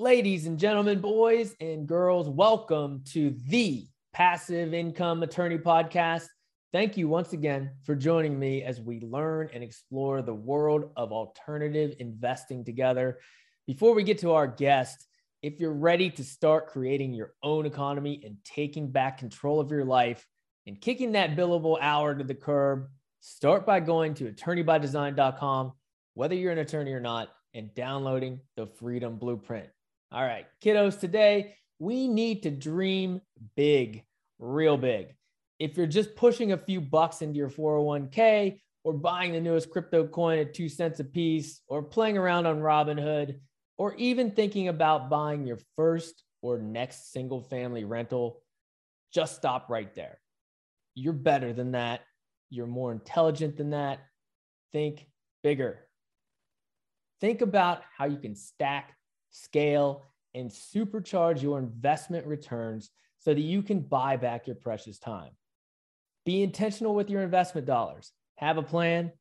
Ladies and gentlemen, boys and girls, welcome to the Passive Income Attorney Podcast. Thank you once again for joining me as we learn and explore the world of alternative investing together. Before we get to our guest, if you're ready to start creating your own economy and taking back control of your life and kicking that billable hour to the curb, start by going to attorneybydesign.com, whether you're an attorney or not, and downloading the Freedom Blueprint. All right, kiddos, today we need to dream big, real big. If you're just pushing a few bucks into your 401k or buying the newest crypto coin at two cents a piece or playing around on Robinhood or even thinking about buying your first or next single family rental, just stop right there. You're better than that. You're more intelligent than that. Think bigger. Think about how you can stack scale, and supercharge your investment returns so that you can buy back your precious time. Be intentional with your investment dollars. Have a plan.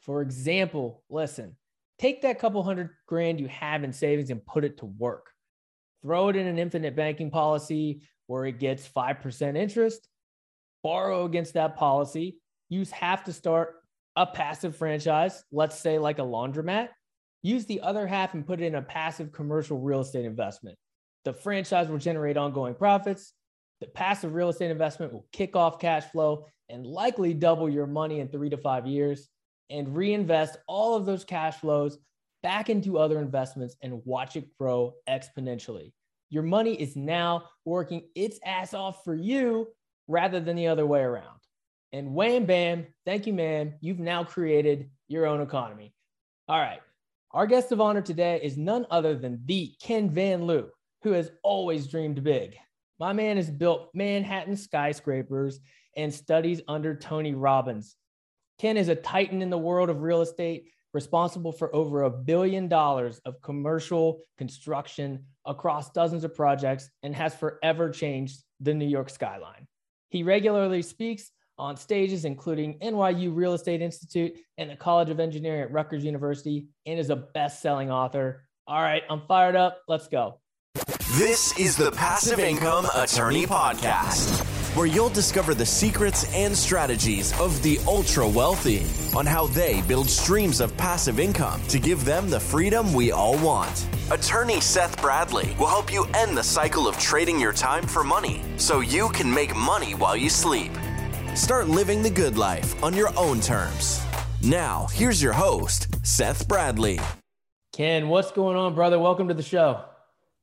For example, listen, take that couple hundred grand you have in savings and put it to work. Throw it in an infinite banking policy where it gets 5% interest. Borrow against that policy. You have to start a passive franchise, let's say like a laundromat, Use the other half and put it in a passive commercial real estate investment. The franchise will generate ongoing profits. The passive real estate investment will kick off cash flow and likely double your money in three to five years and reinvest all of those cash flows back into other investments and watch it grow exponentially. Your money is now working its ass off for you rather than the other way around. And wham bam, thank you, ma'am. You've now created your own economy. All right. Our guest of honor today is none other than the Ken Van Liew, who has always dreamed big. My man has built Manhattan skyscrapers and studies under Tony Robbins. Ken is a titan in the world of real estate, responsible for over a billion dollars of commercial construction across dozens of projects and has forever changed the New York skyline. He regularly speaks on stages including NYU Real Estate Institute and the College of Engineering at Rutgers University, and is a best selling author. All right, I'm fired up. Let's go. This is the Passive Income Attorney Podcast, where you'll discover the secrets and strategies of the ultra wealthy on how they build streams of passive income to give them the freedom we all want. Attorney Seth Bradley will help you end the cycle of trading your time for money so you can make money while you sleep. Start living the good life on your own terms. Now, here's your host, Seth Bradley. Ken, what's going on, brother? Welcome to the show.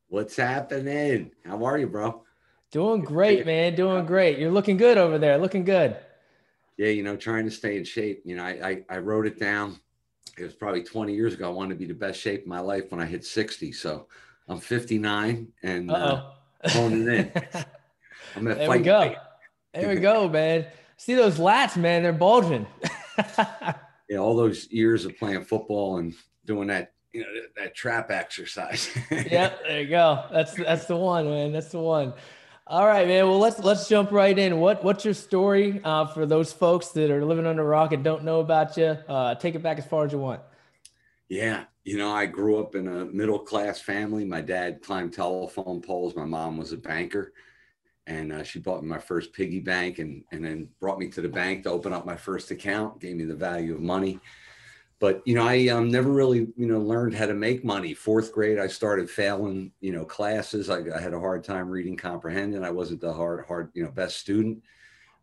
What's happening? How are you, bro? Doing great, man. Doing great. You're looking good over there. Looking good. Yeah, you know, trying to stay in shape. You know, I, I, I wrote it down. It was probably 20 years ago. I wanted to be the best shape of my life when I hit 60. So I'm 59 and uh, honing in. I'm gonna there fight. We go. There we go, man. See those lats, man? They're bulging. yeah, all those years of playing football and doing that, you know, that trap exercise. yep, there you go. That's that's the one, man. That's the one. All right, man. Well, let's let's jump right in. What what's your story uh, for those folks that are living under a rock and don't know about you? Uh, take it back as far as you want. Yeah, you know, I grew up in a middle class family. My dad climbed telephone poles. My mom was a banker and uh, she bought me my first piggy bank and, and then brought me to the bank to open up my first account gave me the value of money. But you know i um, never really you know learned how to make money. Fourth grade i started failing you know classes. I, I had a hard time reading comprehension i wasn't the hard hard you know best student.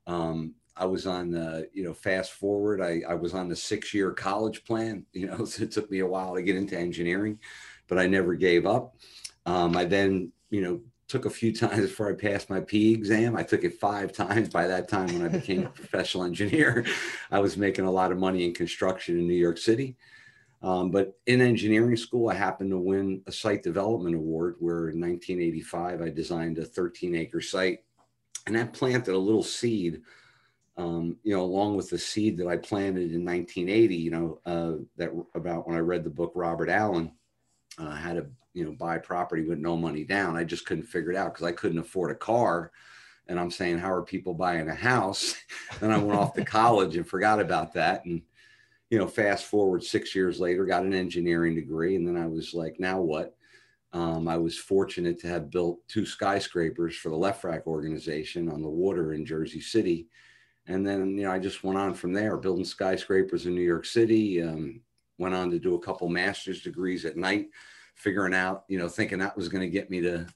Um, i was on the you know fast forward. I, I was on the six year college plan you know so it took me a while to get into engineering but i never gave up. Um, i then you know took a few times before I passed my PE exam. I took it five times. By that time, when I became a professional engineer, I was making a lot of money in construction in New York City. Um, but in engineering school, I happened to win a site development award where in 1985 I designed a 13 acre site, and that planted a little seed. Um, you know, along with the seed that I planted in 1980, you know, uh, that about when I read the book Robert Allen, uh, how to you know buy property with no money down. I just couldn't figure it out because I couldn't afford a car. And I'm saying, how are people buying a house? then I went off to college and forgot about that. And you know, fast forward six years later, got an engineering degree, and then I was like, now what? Um, I was fortunate to have built two skyscrapers for the Lefrak organization on the water in Jersey City. And then, you know, I just went on from there, building skyscrapers in New York City. Um, went on to do a couple master's degrees at night, figuring out, you know, thinking that was going to get me to,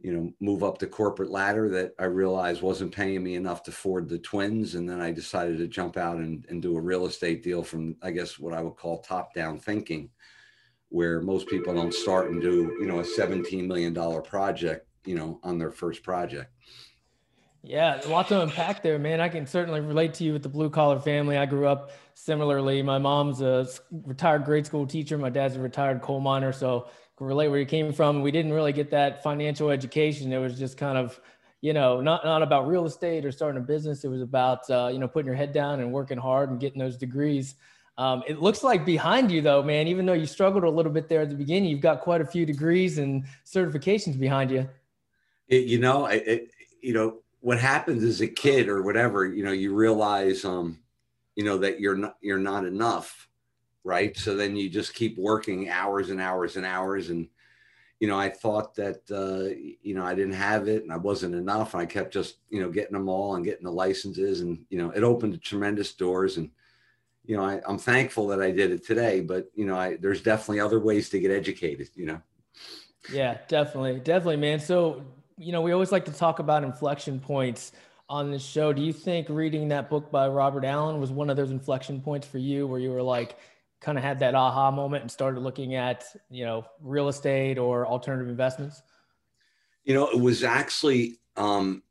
you know, move up the corporate ladder that I realized wasn't paying me enough to afford the twins. And then I decided to jump out and, and do a real estate deal from, I guess, what I would call top down thinking where most people don't start and do you know a 17 million dollar project you know on their first project yeah a lot to unpack there man. I can certainly relate to you with the blue collar family. I grew up similarly. My mom's a retired grade school teacher. My dad's a retired coal miner so can relate where you came from. We didn't really get that financial education. It was just kind of you know not not about real estate or starting a business. It was about uh, you know putting your head down and working hard and getting those degrees. Um, it looks like behind you, though, man, even though you struggled a little bit there at the beginning, you've got quite a few degrees and certifications behind you. It, you know, it, you know, what happens as a kid or whatever, you know, you realize, um, you know, that you're not, you're not enough. Right. So then you just keep working hours and hours and hours. And, you know, I thought that, uh, you know, I didn't have it and I wasn't enough. And I kept just, you know, getting them all and getting the licenses and, you know, it opened tremendous doors and, you know, I, am thankful that I did it today, but you know, I, there's definitely other ways to get educated, you know? Yeah, definitely. Definitely, man. So, you know, we always like to talk about inflection points on this show. Do you think reading that book by Robert Allen was one of those inflection points for you where you were like, kind of had that aha moment and started looking at, you know, real estate or alternative investments? You know, it was actually, um,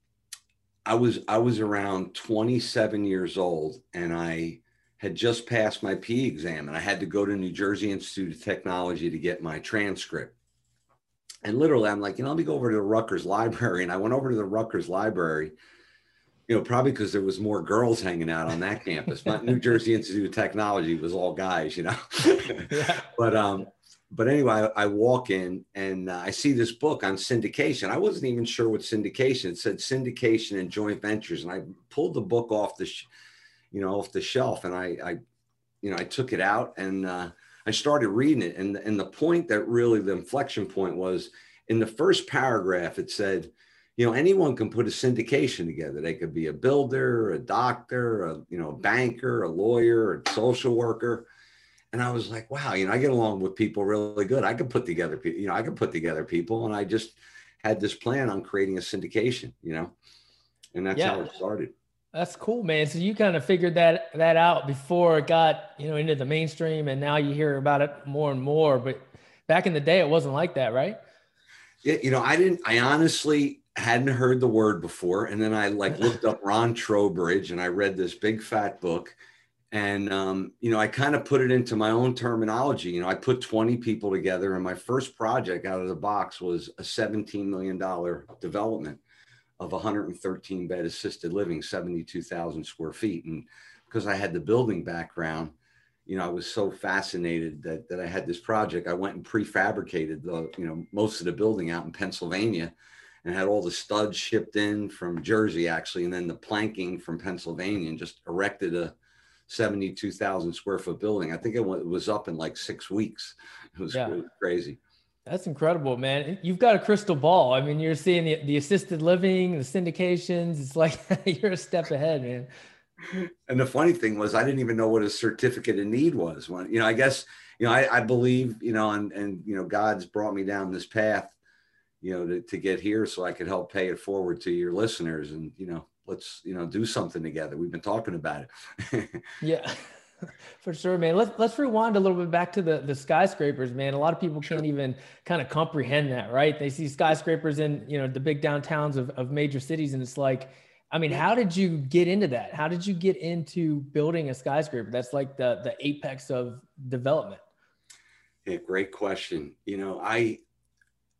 I was, I was around 27 years old and I, had just passed my PE exam and I had to go to New Jersey Institute of Technology to get my transcript. And literally, I'm like, you know, let me go over to the Rutgers Library. And I went over to the Rutgers Library, you know, probably because there was more girls hanging out on that campus. But New Jersey Institute of Technology was all guys, you know. yeah. But um, but anyway, I, I walk in and uh, I see this book on syndication. I wasn't even sure what syndication. It said syndication and joint ventures, and I pulled the book off the. Sh- you know, off the shelf. And I, I you know, I took it out and uh, I started reading it. And, and the point that really the inflection point was in the first paragraph, it said, you know, anyone can put a syndication together. They could be a builder, a doctor, a, you know, a banker, a lawyer, a social worker. And I was like, wow, you know, I get along with people really good. I could put together people, you know, I could put together people. And I just had this plan on creating a syndication, you know, and that's yeah. how it started. That's cool, man. So you kind of figured that that out before it got you know into the mainstream, and now you hear about it more and more. But back in the day, it wasn't like that, right? Yeah, you know, I didn't. I honestly hadn't heard the word before, and then I like looked up Ron Trowbridge, and I read this big fat book, and um, you know, I kind of put it into my own terminology. You know, I put twenty people together, and my first project out of the box was a seventeen million dollar development of 113 bed assisted living, 72,000 square feet. And because I had the building background, you know, I was so fascinated that, that I had this project. I went and prefabricated the, you know, most of the building out in Pennsylvania and had all the studs shipped in from Jersey actually, and then the planking from Pennsylvania and just erected a 72,000 square foot building. I think it was up in like six weeks. It was yeah. crazy. That's incredible, man. You've got a crystal ball. I mean, you're seeing the, the assisted living, the syndications. It's like you're a step ahead, man. And the funny thing was, I didn't even know what a certificate of need was. When you know, I guess you know, I, I believe you know, and and you know, God's brought me down this path, you know, to, to get here so I could help pay it forward to your listeners. And you know, let's you know do something together. We've been talking about it. yeah. For sure, man. Let's let's rewind a little bit back to the the skyscrapers, man. A lot of people can't even kind of comprehend that, right? They see skyscrapers in you know the big downtowns of, of major cities, and it's like, I mean, how did you get into that? How did you get into building a skyscraper? That's like the the apex of development. Yeah, great question. You know, I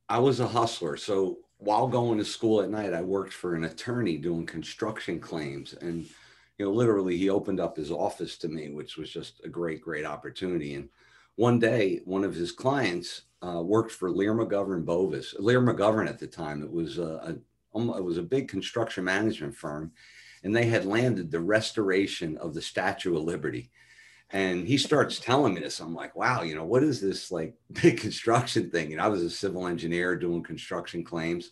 I was a hustler, so while going to school at night, I worked for an attorney doing construction claims and you know, literally he opened up his office to me, which was just a great, great opportunity. And one day, one of his clients uh, worked for Lehrer McGovern Bovis. Lehrer McGovern at the time, it was a, a, it was a big construction management firm, and they had landed the restoration of the Statue of Liberty. And he starts telling me this. I'm like, wow, you know, what is this like big construction thing? And I was a civil engineer doing construction claims.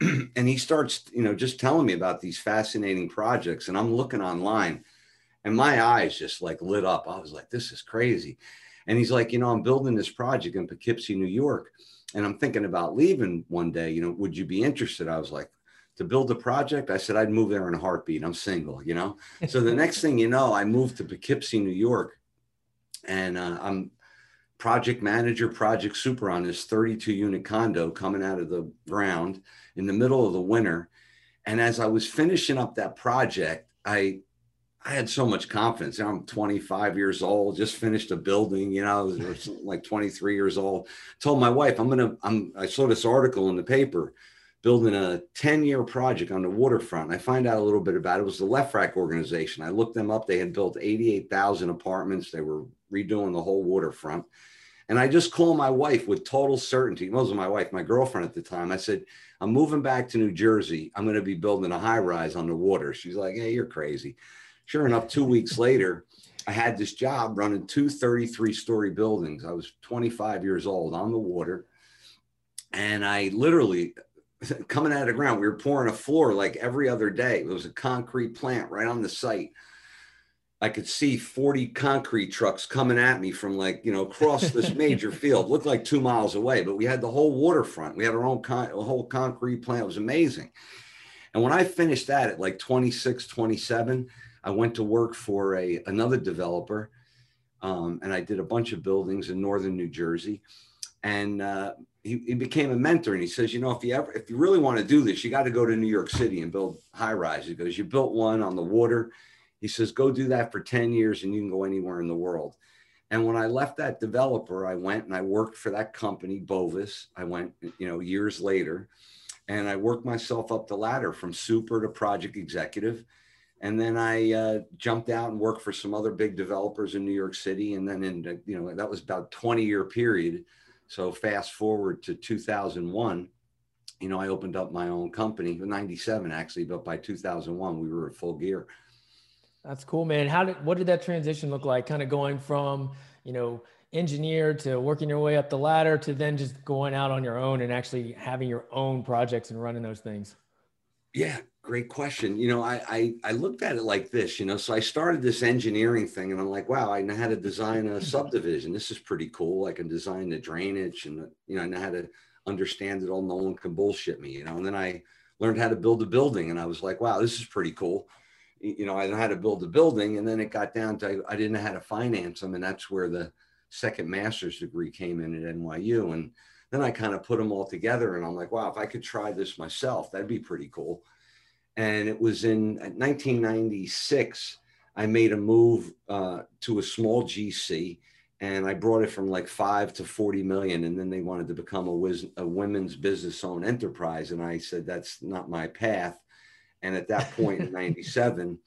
and he starts, you know, just telling me about these fascinating projects. And I'm looking online and my eyes just like lit up. I was like, this is crazy. And he's like, you know, I'm building this project in Poughkeepsie, New York. And I'm thinking about leaving one day. You know, would you be interested? I was like, to build a project, I said I'd move there in a heartbeat. I'm single, you know. So the next thing you know, I moved to Poughkeepsie, New York, and uh, I'm project manager, project super on this 32 unit condo coming out of the ground in the middle of the winter. And as I was finishing up that project, I I had so much confidence. I'm 25 years old, just finished a building, you know, like 23 years old. Told my wife, I'm gonna, I'm I saw this article in the paper building a 10 year project on the waterfront. I find out a little bit about it. It was the Lefrak organization. I looked them up. They had built 88,000 apartments. They were redoing the whole waterfront. And I just called my wife with total certainty. It wasn't my wife, my girlfriend at the time. I said, I'm moving back to New Jersey. I'm going to be building a high rise on the water. She's like, Hey, you're crazy. Sure enough, two weeks later, I had this job running two 33 story buildings. I was 25 years old on the water. And I literally, coming out of the ground. We were pouring a floor like every other day. It was a concrete plant right on the site. I could see 40 concrete trucks coming at me from like, you know, across this major field, looked like two miles away, but we had the whole waterfront. We had our own con- whole concrete plant. It was amazing. And when I finished that at like 26, 27, I went to work for a another developer. Um, and I did a bunch of buildings in northern New Jersey. And uh, he, he became a mentor and he says, you know, if you ever, if you really want to do this, you got to go to New York City and build high rises. He goes, you built one on the water. He says, go do that for 10 years and you can go anywhere in the world. And when I left that developer, I went and I worked for that company, Bovis. I went, you know, years later and I worked myself up the ladder from super to project executive. And then I uh, jumped out and worked for some other big developers in New York City. And then in, you know, that was about 20 year period so fast forward to 2001, you know, I opened up my own company, 97 actually, but by 2001 we were at full gear. That's cool, man. How did what did that transition look like? Kind of going from, you know, engineer to working your way up the ladder to then just going out on your own and actually having your own projects and running those things. Yeah, great question. You know, I, I, I looked at it like this. You know, so I started this engineering thing, and I'm like, wow, I know how to design a subdivision. This is pretty cool. I can design the drainage, and you know, I know how to understand it all. No one can bullshit me. You know, and then I learned how to build a building, and I was like, wow, this is pretty cool. You know, I know how to build a building, and then it got down to I didn't know how to finance them, and that's where the second master's degree came in at NYU, and then I kind of put them all together and I'm like, wow, if I could try this myself, that'd be pretty cool. And it was in 1996, I made a move uh, to a small GC and I brought it from like five to 40 million. And then they wanted to become a, wiz- a women's business owned enterprise. And I said, that's not my path. And at that point in 97,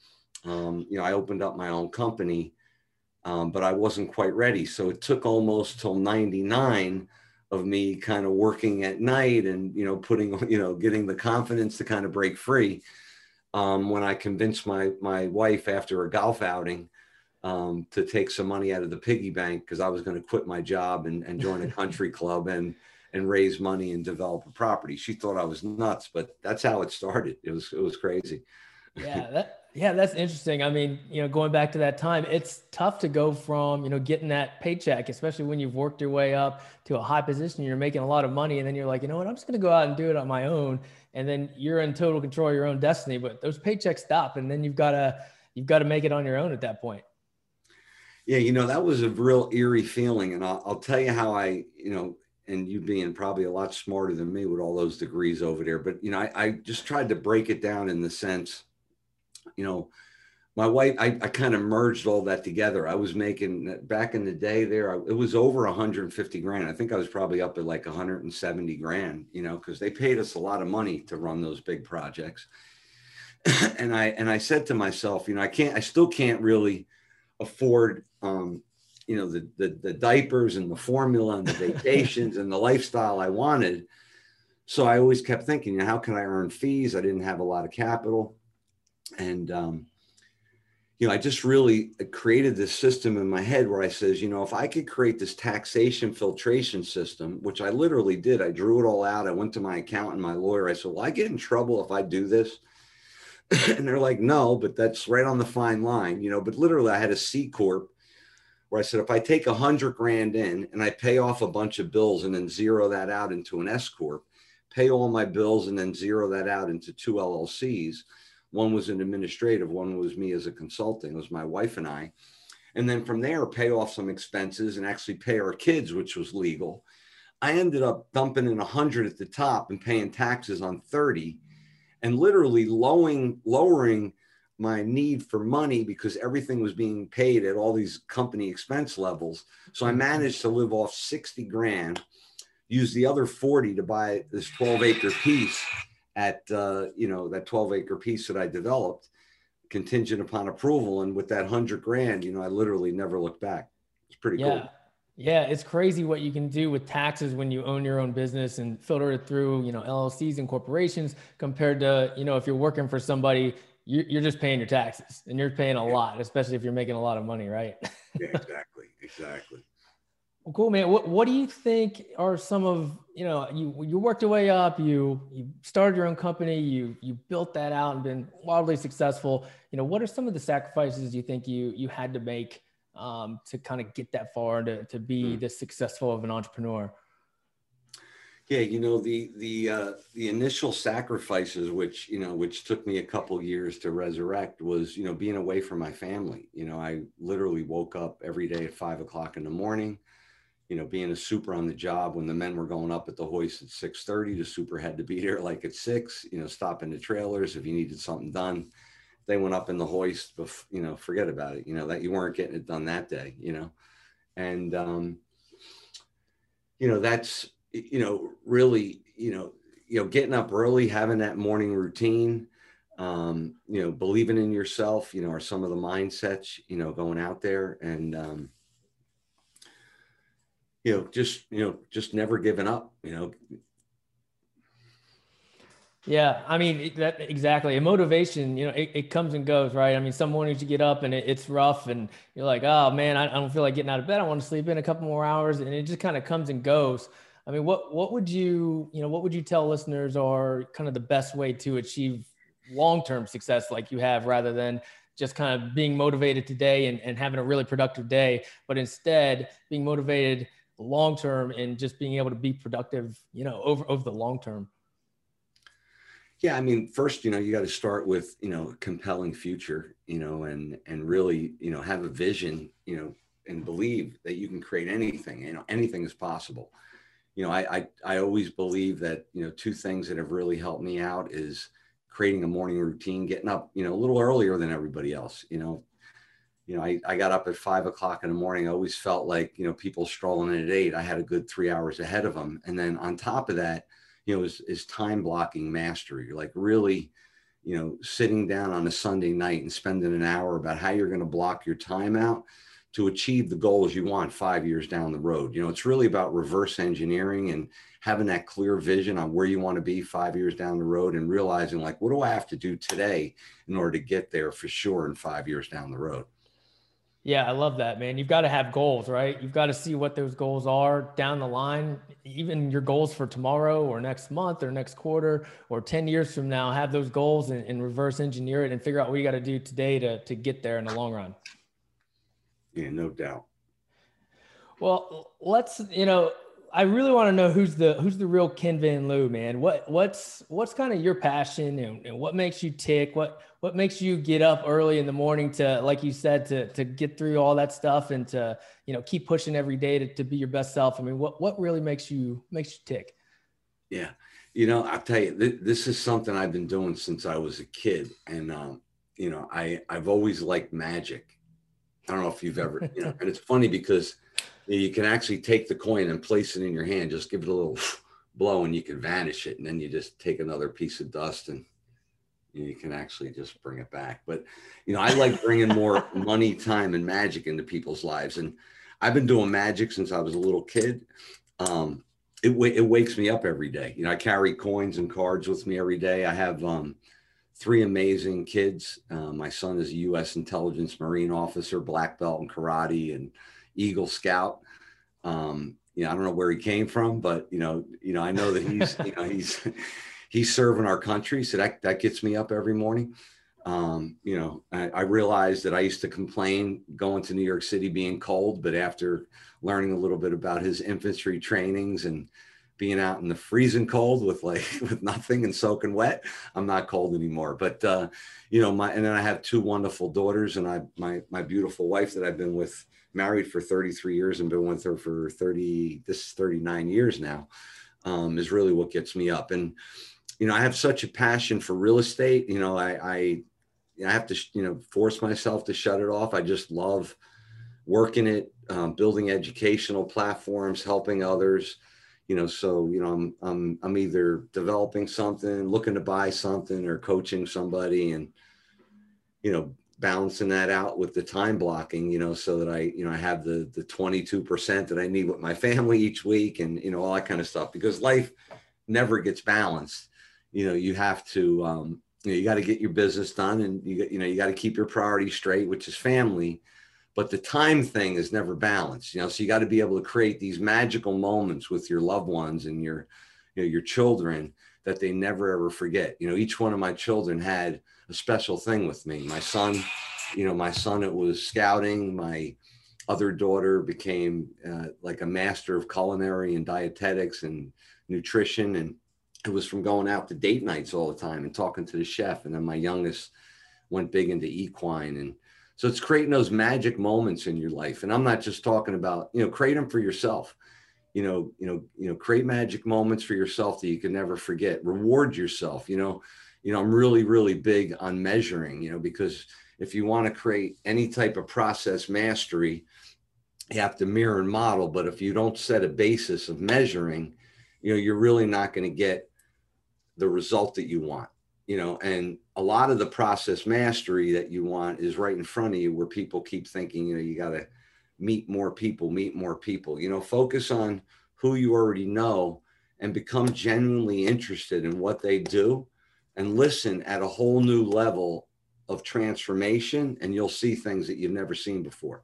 um, you know, I opened up my own company, um, but I wasn't quite ready. So it took almost till 99 of me kind of working at night and you know putting you know getting the confidence to kind of break free um, when i convinced my my wife after a golf outing um, to take some money out of the piggy bank because i was going to quit my job and, and join a country club and and raise money and develop a property she thought i was nuts but that's how it started it was it was crazy yeah that yeah, that's interesting. I mean, you know, going back to that time, it's tough to go from, you know, getting that paycheck, especially when you've worked your way up to a high position, you're making a lot of money, and then you're like, you know what, I'm just going to go out and do it on my own. And then you're in total control of your own destiny, but those paychecks stop, and then you've got to, you've got to make it on your own at that point. Yeah, you know, that was a real eerie feeling. And I'll, I'll tell you how I, you know, and you being probably a lot smarter than me with all those degrees over there, but, you know, I, I just tried to break it down in the sense, you know, my wife, I, I kind of merged all that together. I was making back in the day there, it was over 150 grand. I think I was probably up at like 170 grand, you know, because they paid us a lot of money to run those big projects. and I and I said to myself, you know, I can't, I still can't really afford, um, you know, the, the the diapers and the formula and the vacations and the lifestyle I wanted. So I always kept thinking, you know, how can I earn fees? I didn't have a lot of capital and um, you know, I just really created this system in my head where I says, you know, if I could create this taxation filtration system, which I literally did, I drew it all out. I went to my accountant, my lawyer. I said, well, I get in trouble if I do this. and they're like, no, but that's right on the fine line, you know. But literally, I had a C corp where I said, if I take a hundred grand in and I pay off a bunch of bills and then zero that out into an S corp, pay all my bills and then zero that out into two LLCs one was an administrative, one was me as a consulting, it was my wife and I. And then from there, pay off some expenses and actually pay our kids, which was legal. I ended up dumping in a 100 at the top and paying taxes on 30 and literally lowering, lowering my need for money because everything was being paid at all these company expense levels. So I managed to live off 60 grand, use the other 40 to buy this 12 acre piece at uh, you know that 12 acre piece that I developed, contingent upon approval. And with that hundred grand, you know, I literally never looked back. It's pretty yeah. cool. Yeah, it's crazy what you can do with taxes when you own your own business and filter it through, you know, LLCs and corporations compared to, you know, if you're working for somebody, you're just paying your taxes and you're paying a lot, especially if you're making a lot of money, right? yeah, exactly. Exactly. Well, cool, man. What What do you think are some of you know you you worked your way up, you you started your own company, you you built that out and been wildly successful. You know, what are some of the sacrifices you think you you had to make um, to kind of get that far to to be hmm. this successful of an entrepreneur? Yeah, you know the the uh, the initial sacrifices, which you know, which took me a couple years to resurrect, was you know being away from my family. You know, I literally woke up every day at five o'clock in the morning you know, being a super on the job when the men were going up at the hoist at 6:30, the super had to be there like at six, you know, stopping the trailers if you needed something done. They went up in the hoist, but you know, forget about it, you know, that you weren't getting it done that day, you know. And um, you know, that's you know, really, you know, you know, getting up early, having that morning routine, um, you know, believing in yourself, you know, are some of the mindsets, you know, going out there and um you know, just, you know, just never giving up, you know. Yeah, I mean that exactly. And motivation, you know, it, it comes and goes, right? I mean, some mornings you get up and it, it's rough, and you're like, oh man, I, I don't feel like getting out of bed. I want to sleep in a couple more hours, and it just kind of comes and goes. I mean, what what would you, you know, what would you tell listeners are kind of the best way to achieve long term success like you have, rather than just kind of being motivated today and, and having a really productive day, but instead being motivated long term and just being able to be productive, you know, over over the long term? Yeah, I mean, first, you know, you got to start with, you know, compelling future, you know, and and really, you know, have a vision, you know, and believe that you can create anything. You know, anything is possible. You know, I I, I always believe that, you know, two things that have really helped me out is creating a morning routine, getting up, you know, a little earlier than everybody else. You know, you know, I, I got up at five o'clock in the morning. I always felt like, you know, people strolling in at eight, I had a good three hours ahead of them. And then on top of that, you know, is, is time blocking mastery, like really, you know, sitting down on a Sunday night and spending an hour about how you're going to block your time out to achieve the goals you want five years down the road. You know, it's really about reverse engineering and having that clear vision on where you want to be five years down the road and realizing like, what do I have to do today in order to get there for sure in five years down the road? Yeah, I love that, man. You've got to have goals, right? You've got to see what those goals are down the line, even your goals for tomorrow or next month or next quarter or 10 years from now. Have those goals and, and reverse engineer it and figure out what you got to do today to, to get there in the long run. Yeah, no doubt. Well, let's, you know, I really want to know who's the who's the real Ken Van Liew, man. What what's what's kind of your passion and, and, what makes you tick? What what makes you get up early in the morning to, like you said, to to get through all that stuff and to you know keep pushing every day to, to be your best self? I mean, what what really makes you makes you tick? Yeah, you know, I'll tell you, th- this is something I've been doing since I was a kid, and um, you know, I I've always liked magic. I don't know if you've ever, you know, and it's funny because you can actually take the coin and place it in your hand. Just give it a little blow, and you can vanish it, and then you just take another piece of dust and you can actually just bring it back. But you know, I like bringing more money, time, and magic into people's lives, and I've been doing magic since I was a little kid. Um, it it wakes me up every day. You know, I carry coins and cards with me every day. I have um, three amazing kids. Uh, my son is a U.S. intelligence Marine officer, black belt in karate and Eagle Scout. Um, you know, I don't know where he came from, but you know, you know, I know that he's, you know, he's he's serving our country, so that that gets me up every morning. Um, you know, I, I, realized that I used to complain going to New York City being cold, but after learning a little bit about his infantry trainings and being out in the freezing cold with like with nothing and soaking wet, I'm not cold anymore. But uh, you know, my and then I have two wonderful daughters, and I my my beautiful wife that I've been with, married for 33 years and been with her for 30 this 39 years now, um, is really what gets me up. And you know, I have such a passion for real estate. You know, I I I have to, you know, force myself to shut it off. I just love working it, um, building educational platforms, helping others. You know, so you know, I'm I'm I'm either developing something, looking to buy something, or coaching somebody, and you know, balancing that out with the time blocking. You know, so that I you know I have the the 22 percent that I need with my family each week, and you know all that kind of stuff. Because life never gets balanced. You know, you have to um, you know you got to get your business done and you you know you got to keep your priorities straight which is family but the time thing is never balanced you know so you got to be able to create these magical moments with your loved ones and your you know your children that they never ever forget you know each one of my children had a special thing with me my son you know my son it was scouting my other daughter became uh, like a master of culinary and dietetics and nutrition and it was from going out to date nights all the time and talking to the chef. And then my youngest went big into equine. And so it's creating those magic moments in your life. And I'm not just talking about, you know, create them for yourself. You know, you know, you know, create magic moments for yourself that you can never forget. Reward yourself. You know, you know, I'm really, really big on measuring, you know, because if you want to create any type of process mastery, you have to mirror and model. But if you don't set a basis of measuring, you know, you're really not going to get the result that you want you know and a lot of the process mastery that you want is right in front of you where people keep thinking you know you got to meet more people meet more people. You know focus on who you already know and become genuinely interested in what they do and listen at a whole new level of transformation and you'll see things that you've never seen before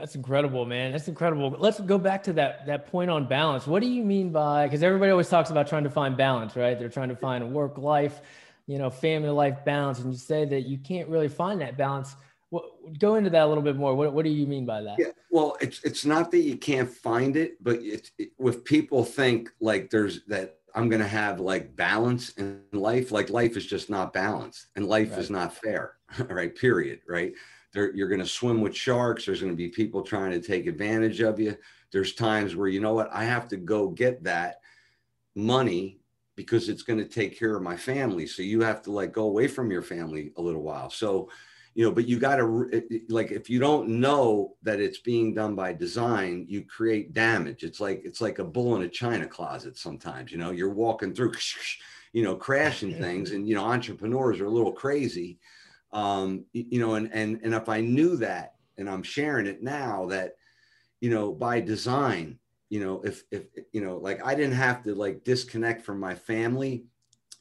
that's incredible, man. That's incredible. Let's go back to that that point on balance. What do you mean by because everybody always talks about trying to find balance, right? They're trying to find a work life, you know, family life balance, and you say that you can't really find that balance. What, go into that a little bit more. What, what do you mean by that? Yeah, well, it's it's not that you can't find it, but it's it, with people think like there's that I'm going to have like balance in life. Like life is just not balanced, and life right. is not fair. right? Period. Right? There, you're going to swim with sharks. There's going to be people trying to take advantage of you. There's times where, you know what, I have to go get that money because it's going to take care of my family. So you have to like go away from your family a little while. So, you know, but you got to like if you don't know that it's being done by design, you create damage. It's like it's like a bull in a china closet. Sometimes, you know, you're walking through, you know, crashing things, and you know, entrepreneurs are a little crazy um, you know, and and and if I knew that, and I'm sharing it now that, you know, by design, you know, if if you know, like I didn't have to like disconnect from my family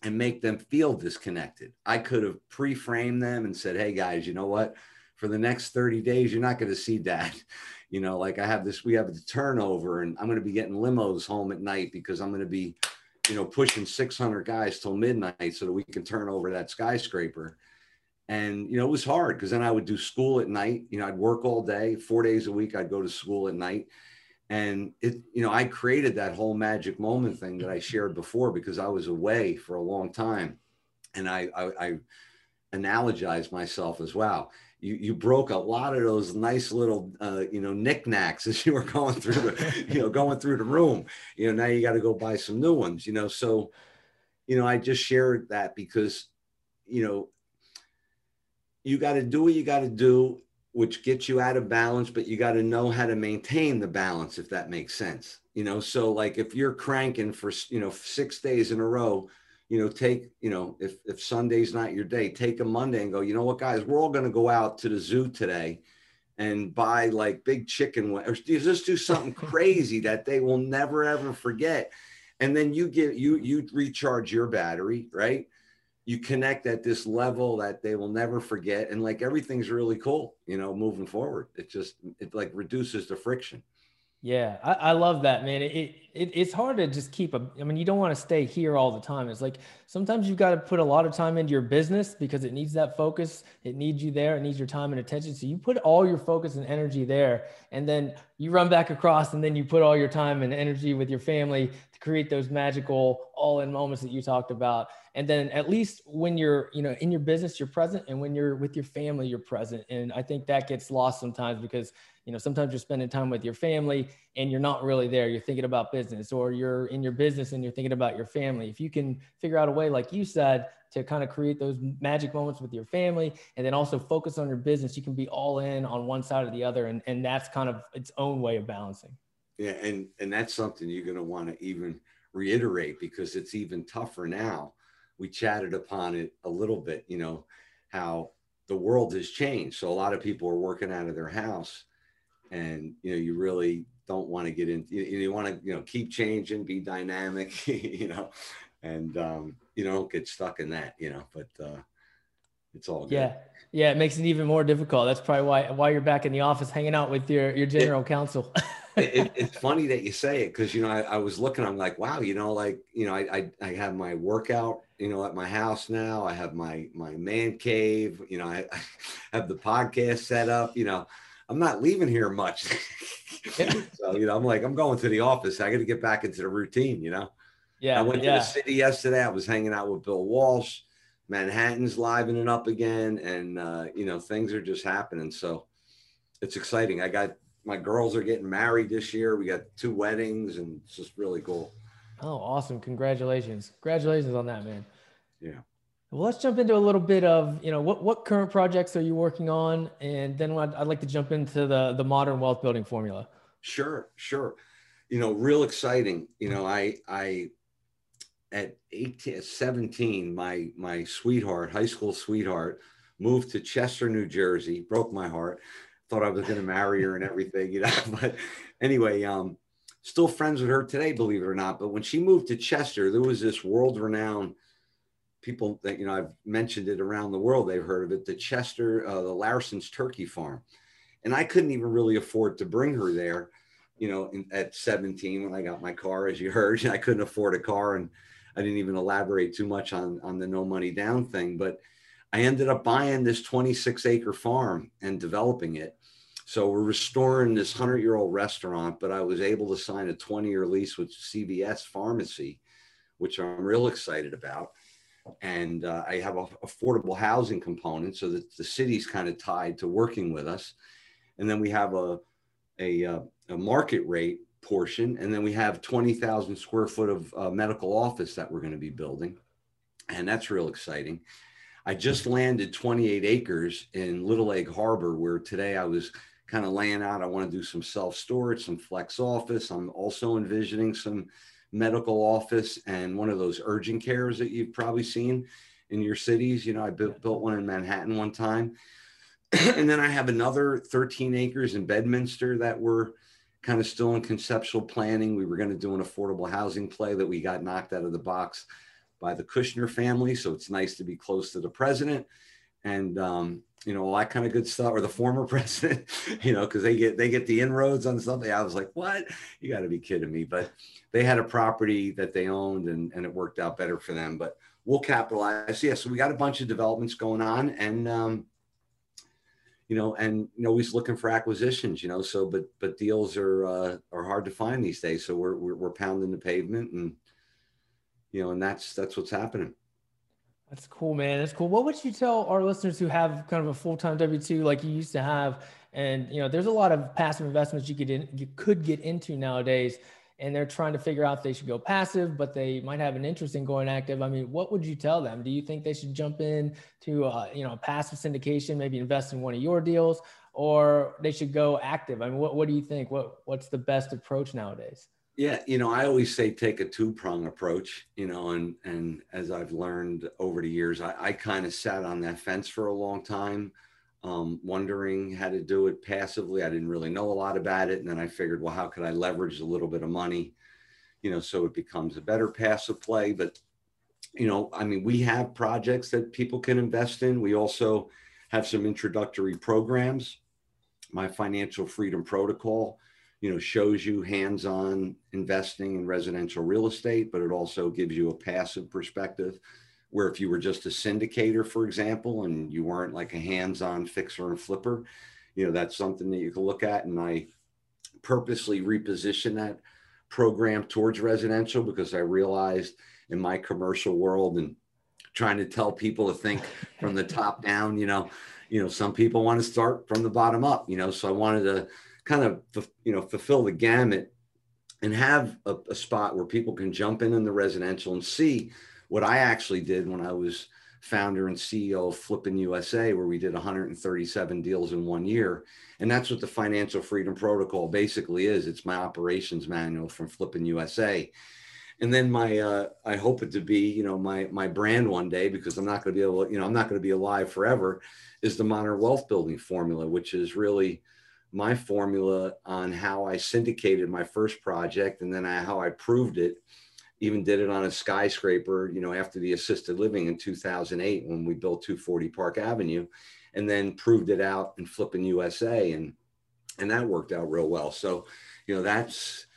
and make them feel disconnected. I could have pre-framed them and said, "Hey guys, you know what? For the next 30 days, you're not going to see dad." You know, like I have this, we have the turnover, and I'm going to be getting limos home at night because I'm going to be, you know, pushing 600 guys till midnight so that we can turn over that skyscraper and you know it was hard because then i would do school at night you know i'd work all day four days a week i'd go to school at night. And it you know i created that whole magic moment thing that i shared before because i was away for a long time. And i i, I analogized myself as well you, you broke a lot of those nice little uh, you know knickknacks as you were going through the you know going through the room. You know now you got to go buy some new ones you know? So you know i just shared that because you know you got to do what you got to do, which gets you out of balance, but you got to know how to maintain the balance, if that makes sense. You know, so like if you're cranking for, you know, six days in a row, you know, take, you know, if, if Sunday's not your day, take a Monday and go, you know what, guys, we're all going to go out to the zoo today and buy like big chicken or just do something crazy that they will never ever forget. And then you get you you recharge your battery right you connect at this level that they will never forget and like everything's really cool you know moving forward it just it like reduces the friction yeah, I, I love that, man. It, it it's hard to just keep a. I mean, you don't want to stay here all the time. It's like sometimes you've got to put a lot of time into your business because it needs that focus. It needs you there. It needs your time and attention. So you put all your focus and energy there, and then you run back across, and then you put all your time and energy with your family to create those magical all-in moments that you talked about. And then at least when you're, you know, in your business, you're present, and when you're with your family, you're present. And I think that gets lost sometimes because you know sometimes you're spending time with your family and you're not really there. You're thinking about business or you're in your business and you're thinking about your family. If you can figure out a way like you said to kind of create those magic moments with your family and then also focus on your business you can be all in on one side or the other and, and that's kind of its own way of balancing. Yeah and and that's something you're going to want to even reiterate because it's even tougher now we chatted upon it a little bit you know how the world has changed. So a lot of people are working out of their house and you know you really don't want to get into you, you want to you know keep changing be dynamic you know and um you know don't get stuck in that you know but uh it's all good. yeah. Yeah it makes it even more difficult. That's probably why why you're back in the office hanging out with your your general it, counsel. It, it's funny that you say it because you know I, I, was looking i'm like wow you know like you know I, I, I have my workout you know at my house now i have my my man cave you know I, I have the podcast set up you know I'm not leaving here much. so, you know, I'm like, I'm going to the office. I got to get back into the routine, you know? Yeah. I went yeah. to the city yesterday. I was hanging out with Bill Walsh. Manhattan's livening up again. And, uh, you know, things are just happening. So it's exciting. I got my girls are getting married this year. We got two weddings and it's just really cool. Oh, awesome. Congratulations. Congratulations on that, man. Yeah. Well, let's jump into a little bit of, you know, what, what current projects are you working on? And then I'd, I'd like to jump into the, the modern wealth building formula. Sure, sure. You know, real exciting. You know, I, I, at 18, 17, my, my sweetheart, high school sweetheart, moved to Chester, New Jersey, broke my heart. Thought I was going to marry her and everything, you know, but anyway, um, still friends with her today, believe it or not. But when she moved to Chester, there was this world renowned people that you know I've mentioned it around the world. They've heard of it. The Chester, uh, the Larison's Turkey Farm, and I couldn't even really afford to bring her there. You know, in, at 17 when I got my car, as you heard, I couldn't afford a car, and I didn't even elaborate too much on on the no money down thing. But I ended up buying this 26 acre farm and developing it. So we're restoring this 100 year old restaurant, but I was able to sign a 20 year lease with CVS Pharmacy, which I'm real excited about and uh, I have a affordable housing component so that the city's kind of tied to working with us. And then we have a, a, uh, a market rate portion. And then we have 20,000 square foot of uh, medical office that we're going to be building. And that's real exciting. I just landed 28 acres in Little Egg Harbor, where today I was kind of laying out. I want to do some self storage, some flex office. I'm also envisioning some medical office and one of those urgent cares that you've probably seen in your cities. You know, I built, built one in Manhattan one time. and then I have another 13 acres in Bedminster that we're kind of still in conceptual planning. We were going to do an affordable housing play that we got knocked out of the box by the Kushner family. So it's nice to be close to the president. And um, you know, all that kind of good stuff, or the former president, you know, because they get they get the inroads on something. I was like, what? You got to be kidding me. But they had a property that they owned and, and it worked out better for them. But we'll capitalize. Yeah, so we got a bunch of developments going on and um, you know, and you know, always looking for acquisitions, you know. So but but deals are uh, are hard to find these days. So we're, we're we're pounding the pavement and you know, and that's that's what's happening. That's cool, man. That's cool. What would you tell our listeners who have kind of a full time W two like you used to have? And you know, there's a lot of passive investments you could in, you could get into nowadays, and they're trying to figure out they should go passive, but they might have an interest in going active. I mean, what would you tell them? Do you think they should jump in to uh, you know passive syndication, maybe invest in one of your deals, or they should go active? I mean, what what do you think? What what's the best approach nowadays? Yeah, you know, I always say take a two prong approach, you know, and and as I've learned over the years, I, I kind of sat on that fence for a long time, um, wondering how to do it passively. I didn't really know a lot about it, and then I figured, well, how could I leverage a little bit of money, you know, so it becomes a better passive play. But you know, I mean, we have projects that people can invest in. We also have some introductory programs. My financial freedom protocol, you know, shows you hands-on investing in residential real estate, but it also gives you a passive perspective where if you were just a syndicator, for example, and you weren't like a hands-on fixer and flipper, you know, that's something that you can look at. And I purposely reposition that program towards residential because I realized in my commercial world and trying to tell people to think from the top down, you know, you know, some people want to start from the bottom up, you know, so I wanted to kind of, you know, fulfill the gamut and have a, a spot where people can jump in in the residential and see what I actually did when I was founder and CEO of Flippin USA, where we did 137 deals in one year. And that's what the Financial Freedom Protocol basically is. It's my operations manual from Flippin USA and then my uh, I hope it to be you know my my brand one day because I'm not going to be able you know I'm not going to be alive forever is the modern wealth building formula which is really my formula on how I syndicated my first project and then I, how I proved it even did it on a skyscraper you know after the assisted living in 2008 when we built 240 Park Avenue and then proved it out in flipping USA and and that worked out real well. So you know that's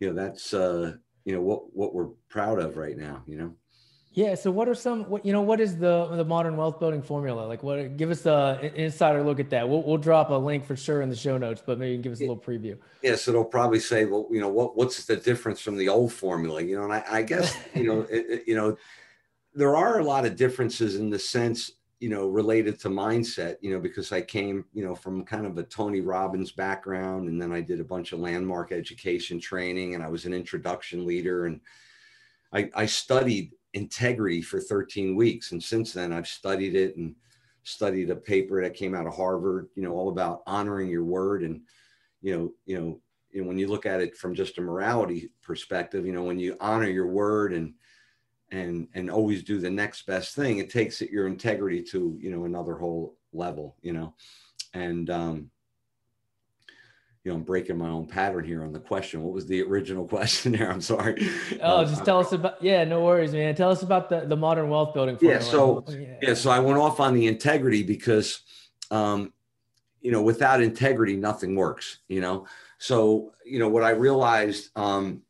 you know that's uh you know what what we're proud of right now you know yeah so what are some what you know what is the the modern wealth building formula? Like what give us a an insider look at that. We'll, we'll drop a link for sure in the show notes but maybe give us a little preview. Yes so they'll probably say well you know what what's the difference from the old formula you know? And i, I guess you know it, it, you know there are a lot of differences in the sense you know, related to mindset, you know, because I came, you know, from kind of a Tony Robbins background and then I did a bunch of landmark education training and I was an introduction leader and I, I studied integrity for 13 weeks. And since then I've studied it and studied a paper that came out of Harvard, you know, all about honoring your word. And, you know, you know, when you look at it from just a morality perspective, you know, when you honor your word and, and and always do the next best thing it takes your integrity to you know another whole level you know and um you know i'm breaking my own pattern here on the question. What was the original question there i'm sorry. Oh just tell us about yeah no worries man. Tell us about the the modern wealth building yeah so yeah. yeah so i went off on the integrity because um you know without integrity nothing works you know? So you know what i realized um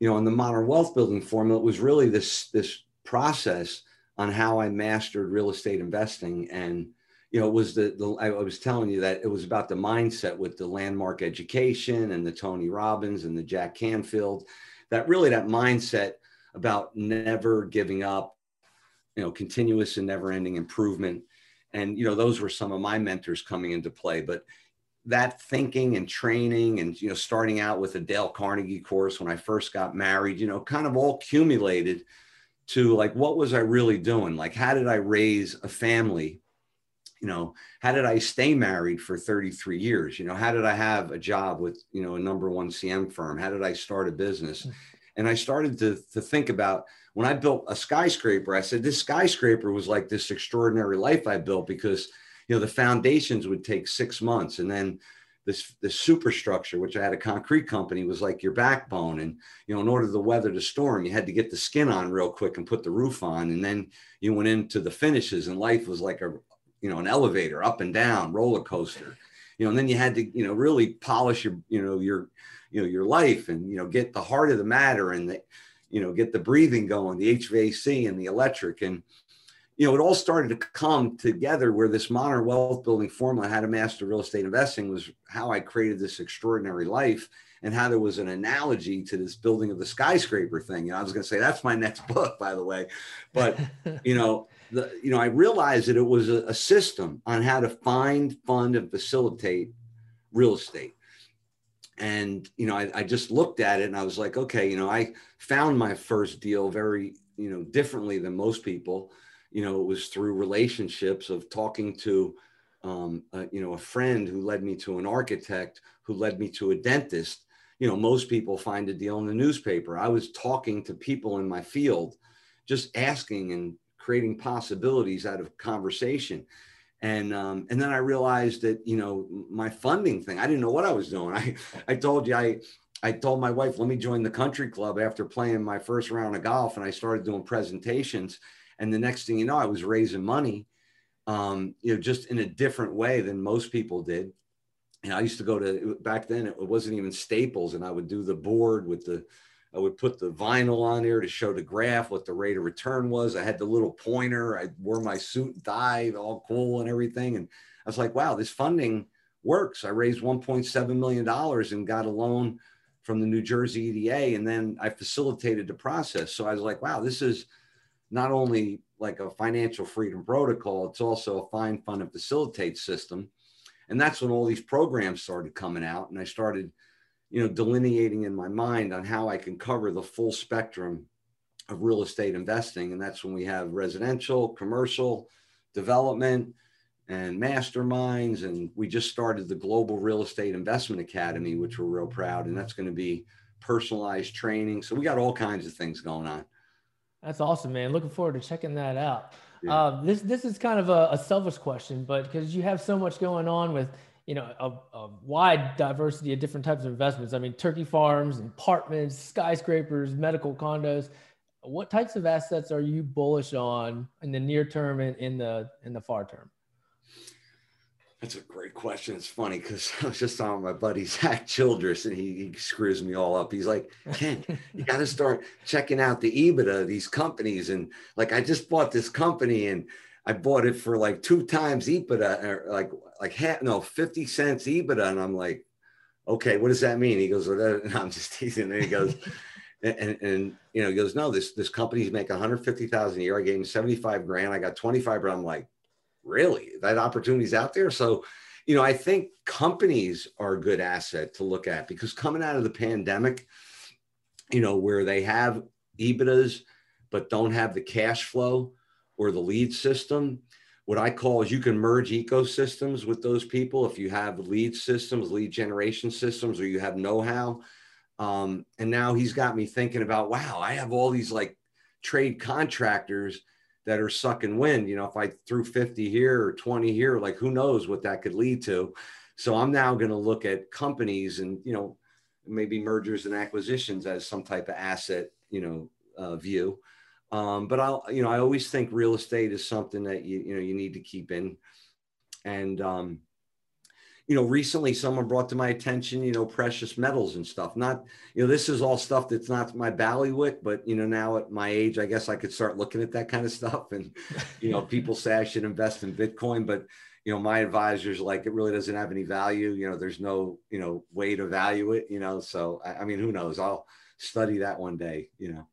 you know, in the modern wealth building formula, it was really this this process on how I mastered real estate investing. And, you know, was the, the I was telling you that it was about the mindset with the landmark education and the Tony Robbins and the Jack Canfield, that really that mindset about never giving up, you know, continuous and never ending improvement. And, you know, those were some of my mentors coming into play. But that thinking and training and you know starting out with a Dale Carnegie course when I first got married, you know, kind of all accumulated to like what was I really doing? Like how did I raise a family? You know, how did I stay married for 33 years? You know, how did I have a job with, you know, a number one CM firm? How did I start a business? Mm. And I started to, to think about when I built a skyscraper, I said, this skyscraper was like this extraordinary life I built because you know the foundations would take six months and then this this superstructure which i had a concrete company was like your backbone and you know in order to weather the storm you had to get the skin on real quick and put the roof on and then you went into the finishes and life was like a you know an elevator up and down roller coaster you know and then you had to you know really polish your you know your you know your life and you know get the heart of the matter and the you know get the breathing going the hvac and the electric and you know, it all started to come together where this modern wealth building formula, how to master real estate investing, was how I created this extraordinary life and how there was an analogy to this building of the skyscraper thing. And I was going to say that's my next book, by the way. But you know, the you know, I realized that it was a, a system on how to find, fund, and facilitate real estate. And you know, I, I just looked at it and I was like, okay, you know, I found my first deal very, you know, differently than most people you know, it was through relationships of talking to, um, you know, a friend who led me to an architect who led me to a dentist. You know, most people find a deal in the newspaper. I was talking to people in my field, just asking and creating possibilities out of conversation. And um, and then I realized that you know my funding thing. I didn't know what I was doing. I I told you I I told my wife, let me join the country club after playing my first round of golf. And I started doing presentations. And the next thing you know, I was raising money, um, you know, just in a different way than most people did. And I used to go to back then, it wasn't even Staples. And I would do the board with the, I would put the vinyl on there to show the graph, what the rate of return was. I had the little pointer. I wore my suit and tie, all cool and everything. And I was like, wow, this funding works. I raised $1.7 million and got a loan from the New Jersey EDA, and then I facilitated the process. So I was like, wow, this is not only like a financial freedom protocol, it's also a fine fund and facilitate system. And that's when all these programs started coming out. And I started, you know, delineating in my mind on how I can cover the full spectrum of real estate investing. And that's when we have residential, commercial, development, and masterminds. And we just started the Global Real Estate Investment Academy, which we're real proud. And that's going to be personalized training. So we got all kinds of things going on. That's awesome, man. Looking forward to checking that out. Yeah. Uh, this this is kind of a, a selfish question, but because you have so much going on with you know a, a, wide diversity of different types of investments. I mean, turkey farms, apartments, skyscrapers, medical condos. What types of assets are you bullish on in the near term and in the in the far term? That's a great question. It's funny because I was just on my buddy Zach Childress and he, he screws me all up. He's like, Ken, you got to start checking out the EBITDA of these companies. And like, I just bought this company and I bought it for like two times EBITDA or like, like half, no, 50 cents EBITDA. And I'm like, okay, what does that mean? He goes, well, I'm just teasing. And he goes, and, and, and, you know, he goes, no, this, this company's making 150,000 a year. I gave him 75 grand. I got 25 but I'm like, really that opportunity's out there so you know i think companies are a good asset to look at because coming out of the pandemic you know where they have ebitas but don't have the cash flow or the lead system what i call is you can merge ecosystems with those people if you have lead systems lead generation systems or you have know-how um, and now he's got me thinking about wow i have all these like trade contractors that are sucking wind. You know, if I threw 50 here or 20 here, like who knows what that could lead to. So I'm now going to look at companies and, you know, maybe mergers and acquisitions as some type of asset, you know, uh, view. Um, but I'll, you know, I always think real estate is something that you, you know, you need to keep in. And, um, you know, recently someone brought to my attention, you know, precious metals and stuff. Not, you know, this is all stuff that's not my ballywick, but you know, now at my age, I guess I could start looking at that kind of stuff. And, you know, people say I should invest in Bitcoin, but you know, my advisors like it really doesn't have any value. You know, there's no, you know, way to value it, you know. So I, I mean, who knows? I'll study that one day, you know.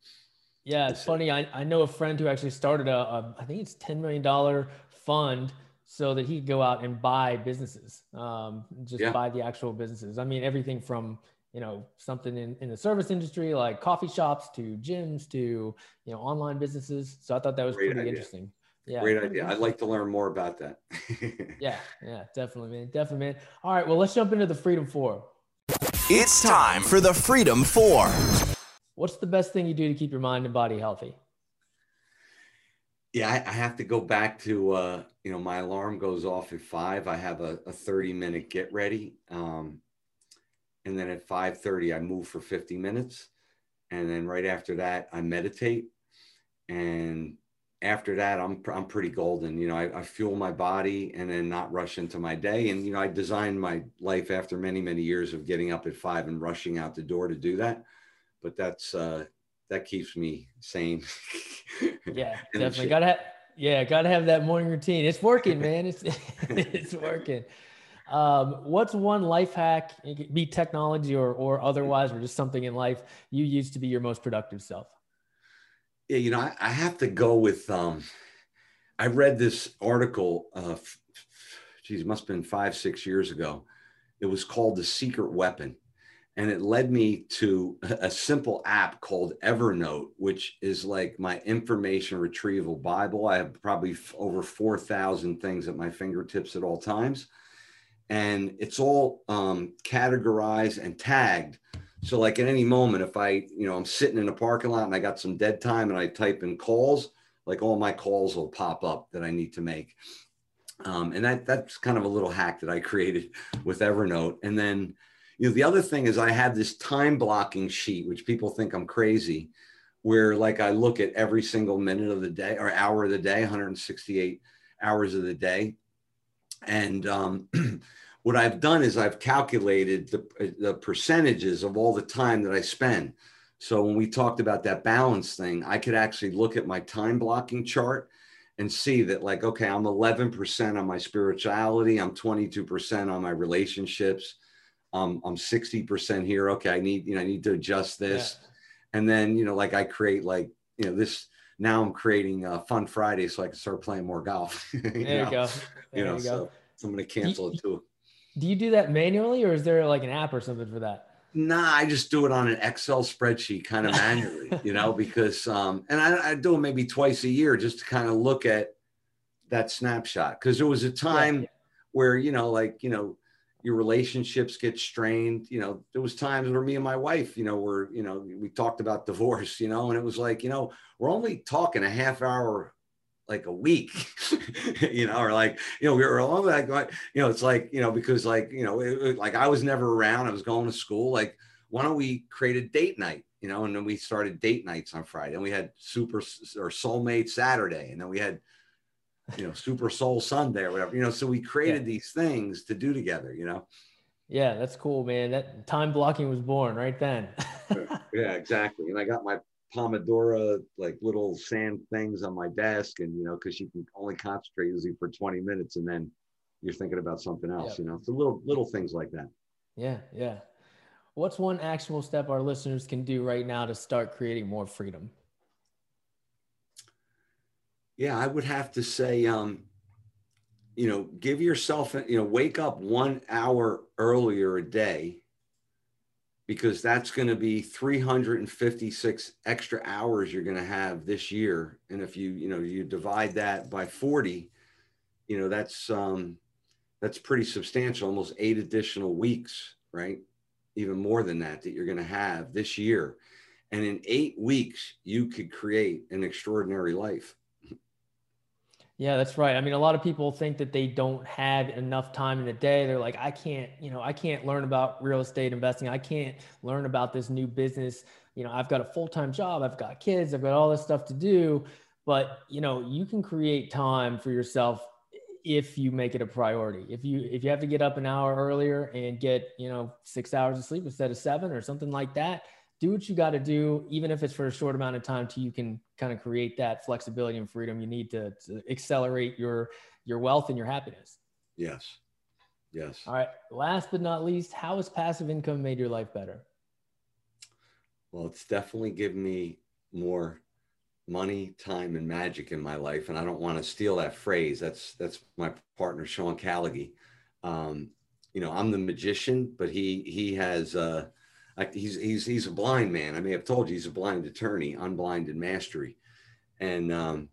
Yeah, it's funny. I, I know a friend who actually started a, a I think it's $10 million fund so that he could go out and buy businesses, um, just yeah. buy the actual businesses. I mean, everything from you know something in, in the service industry like coffee shops to gyms to you know online businesses. So I thought that was Great pretty idea. interesting. Yeah, great idea. I'd like to learn more about that. yeah, yeah, definitely, man, definitely, man. All right, well, let's jump into the Freedom Four. It's time for the Freedom Four. What's the best thing you do to keep your mind and body healthy? Yeah, I, I have to go back to, uh, you know, my alarm goes off at five. I have a, a 30 minute get ready. Um, and then at 5.30, I move for 50 minutes. And then right after that, I meditate. And after that, I'm, I'm pretty golden. You know, I, I fuel my body and then not rush into my day. And, you know, I designed my life after many, many years of getting up at five and rushing out the door to do that. But that's, uh, that keeps me sane. yeah, definitely. Gotta have, yeah, gotta have that morning routine. It's working, man. It's it's working. Um, what's one life hack? It could be technology or or otherwise, or just something in life you use to be your most productive self. Yeah, you know, I, I have to go with. Um, I read this article. Uh, geez, must have been five, six years ago. It was called "The Secret Weapon." And it led me to a simple app called Evernote, which is like my information retrieval Bible. I have probably over 4,000 things at my fingertips at all times. And it's all um, categorized and tagged. So, like at any moment, if I, you know, I'm sitting in a parking lot and I got some dead time and I type in calls, like all my calls will pop up that I need to make. Um, and that that's kind of a little hack that I created with Evernote. And then you know, the other thing is I have this time blocking sheet, which people think I'm crazy, where like I look at every single minute of the day or hour of the day, 168 hours of the day. And um, what I've done is I've calculated the, the percentages of all the time that I spend. So when we talked about that balance thing, I could actually look at my time blocking chart and see that like okay i'm 11% on my spirituality i'm 22% on my relationships um, i'm 60% here okay i need you know i need to adjust this yeah. and then you know like i create like you know this now i'm creating a fun friday so i can start playing more golf you there know? you go there you know you so, so i'm going to cancel you, it too do you do that manually or is there like an app or something for that Nah, I just do it on an Excel spreadsheet, kind of manually, you know, because um, and I, I, do it maybe twice a year just to kind of look at that snapshot. Because there was a time yeah. where you know, like you know, your relationships get strained. You know, there was times where me and my wife, you know, were you know, we talked about divorce, you know, and it was like, you know, we're only talking a half hour like a week, you know, or like, you know, we were all like, you know, it's like, you know, because like, you know, it, like I was never around. I was going to school. Like, why don't we create a date night, you know? And then we started date nights on Friday and we had super or soulmate Saturday. And then we had, you know, super soul Sunday or whatever, you know, so we created yeah. these things to do together, you know? Yeah, that's cool, man. That time blocking was born right then. yeah, exactly. And I got my Pomodoro like little sand things on my desk, and you know, because you can only concentrate usually for 20 minutes, and then you're thinking about something else. Yep. You know, it's so little little things like that. Yeah, yeah. What's one actionable step our listeners can do right now to start creating more freedom? Yeah, I would have to say, um, you know, give yourself, you know, wake up one hour earlier a day because that's going to be 356 extra hours you're going to have this year. And if you you know you divide that by 40 you know that's um that's pretty substantial almost eight additional weeks right? Even more than that that you're going to have this year. And in 8 weeks you could create an extraordinary life yeah, that's right. I mean, a lot of people think that they don't have enough time in the day. They're like, I can't, you know, I can't learn about real estate investing. I can't learn about this new business. You know, I've got a full time job, I've got kids, I've got all this stuff to do. But, you know, you can create time for yourself if you make it a priority. If you if you have to get up an hour earlier and get, you know, 6 hours of sleep instead of 7 or something like that, do what you got to do, even if it's for a short amount of time, till you can kind of create that flexibility and freedom you need to, to accelerate your your wealth and your happiness. Yes. Yes. All right. Last but not least, how has passive income made your life better? Well, it's definitely given me more money, time, and magic in my life. And I don't want to steal that phrase. That's that's my partner, Sean Callagy. Um, you know, I'm the magician, but he he has uh he's he's he's a blind man. I may have told you he's a blind attorney, unblinded mastery, and um,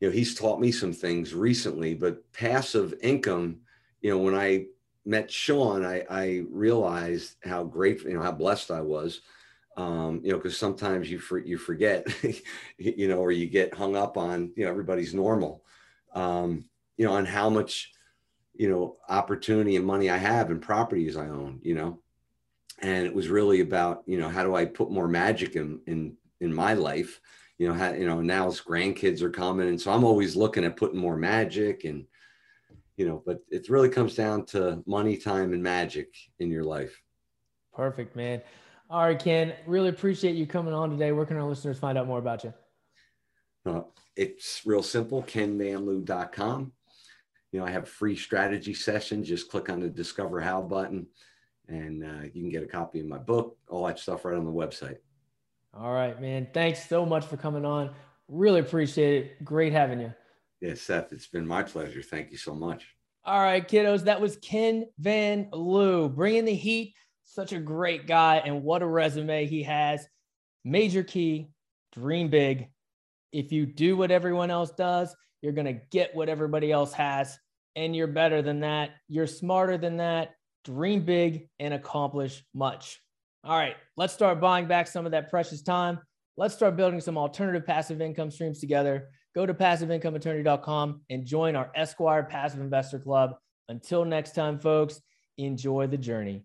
you know he's taught me some things recently. But passive income, you know, when I met Sean, I, I realized how grateful, you know, how blessed I was. Um, you know, because sometimes you for, you forget, you know, or you get hung up on, you know, everybody's normal, um, you know, on how much, you know, opportunity and money I have and properties I own, you know, and it was really about you know how do I put more magic in in in my life? You know how you know now his grandkids are coming and so I'm always looking at putting more magic and you know but it really comes down to money time and magic in your life. Perfect man. All right ken really appreciate you coming on today where can our listeners find out more about you? Uh, it's real simple kenvanliew.com you know i have free strategy sessions. Just click on the discover how button and uh, you can get a copy of my book, all that stuff right on the website. All right, man. Thanks so much for coming on. Really appreciate it. Great having you. Yeah, Seth, it's been my pleasure. Thank you so much. All right, kiddos. That was Ken Van Liew bringing the heat. Such a great guy, and what a resume he has. Major key, dream big. If you do what everyone else does, you're going to get what everybody else has, and you're better than that. You're smarter than that dream big, and accomplish much. All right, let's start buying back some of that precious time. Let's start building some alternative passive income streams together. Go to passiveincomeattorney.com and join our Esquire Passive Investor Club. Until next time, folks, enjoy the journey.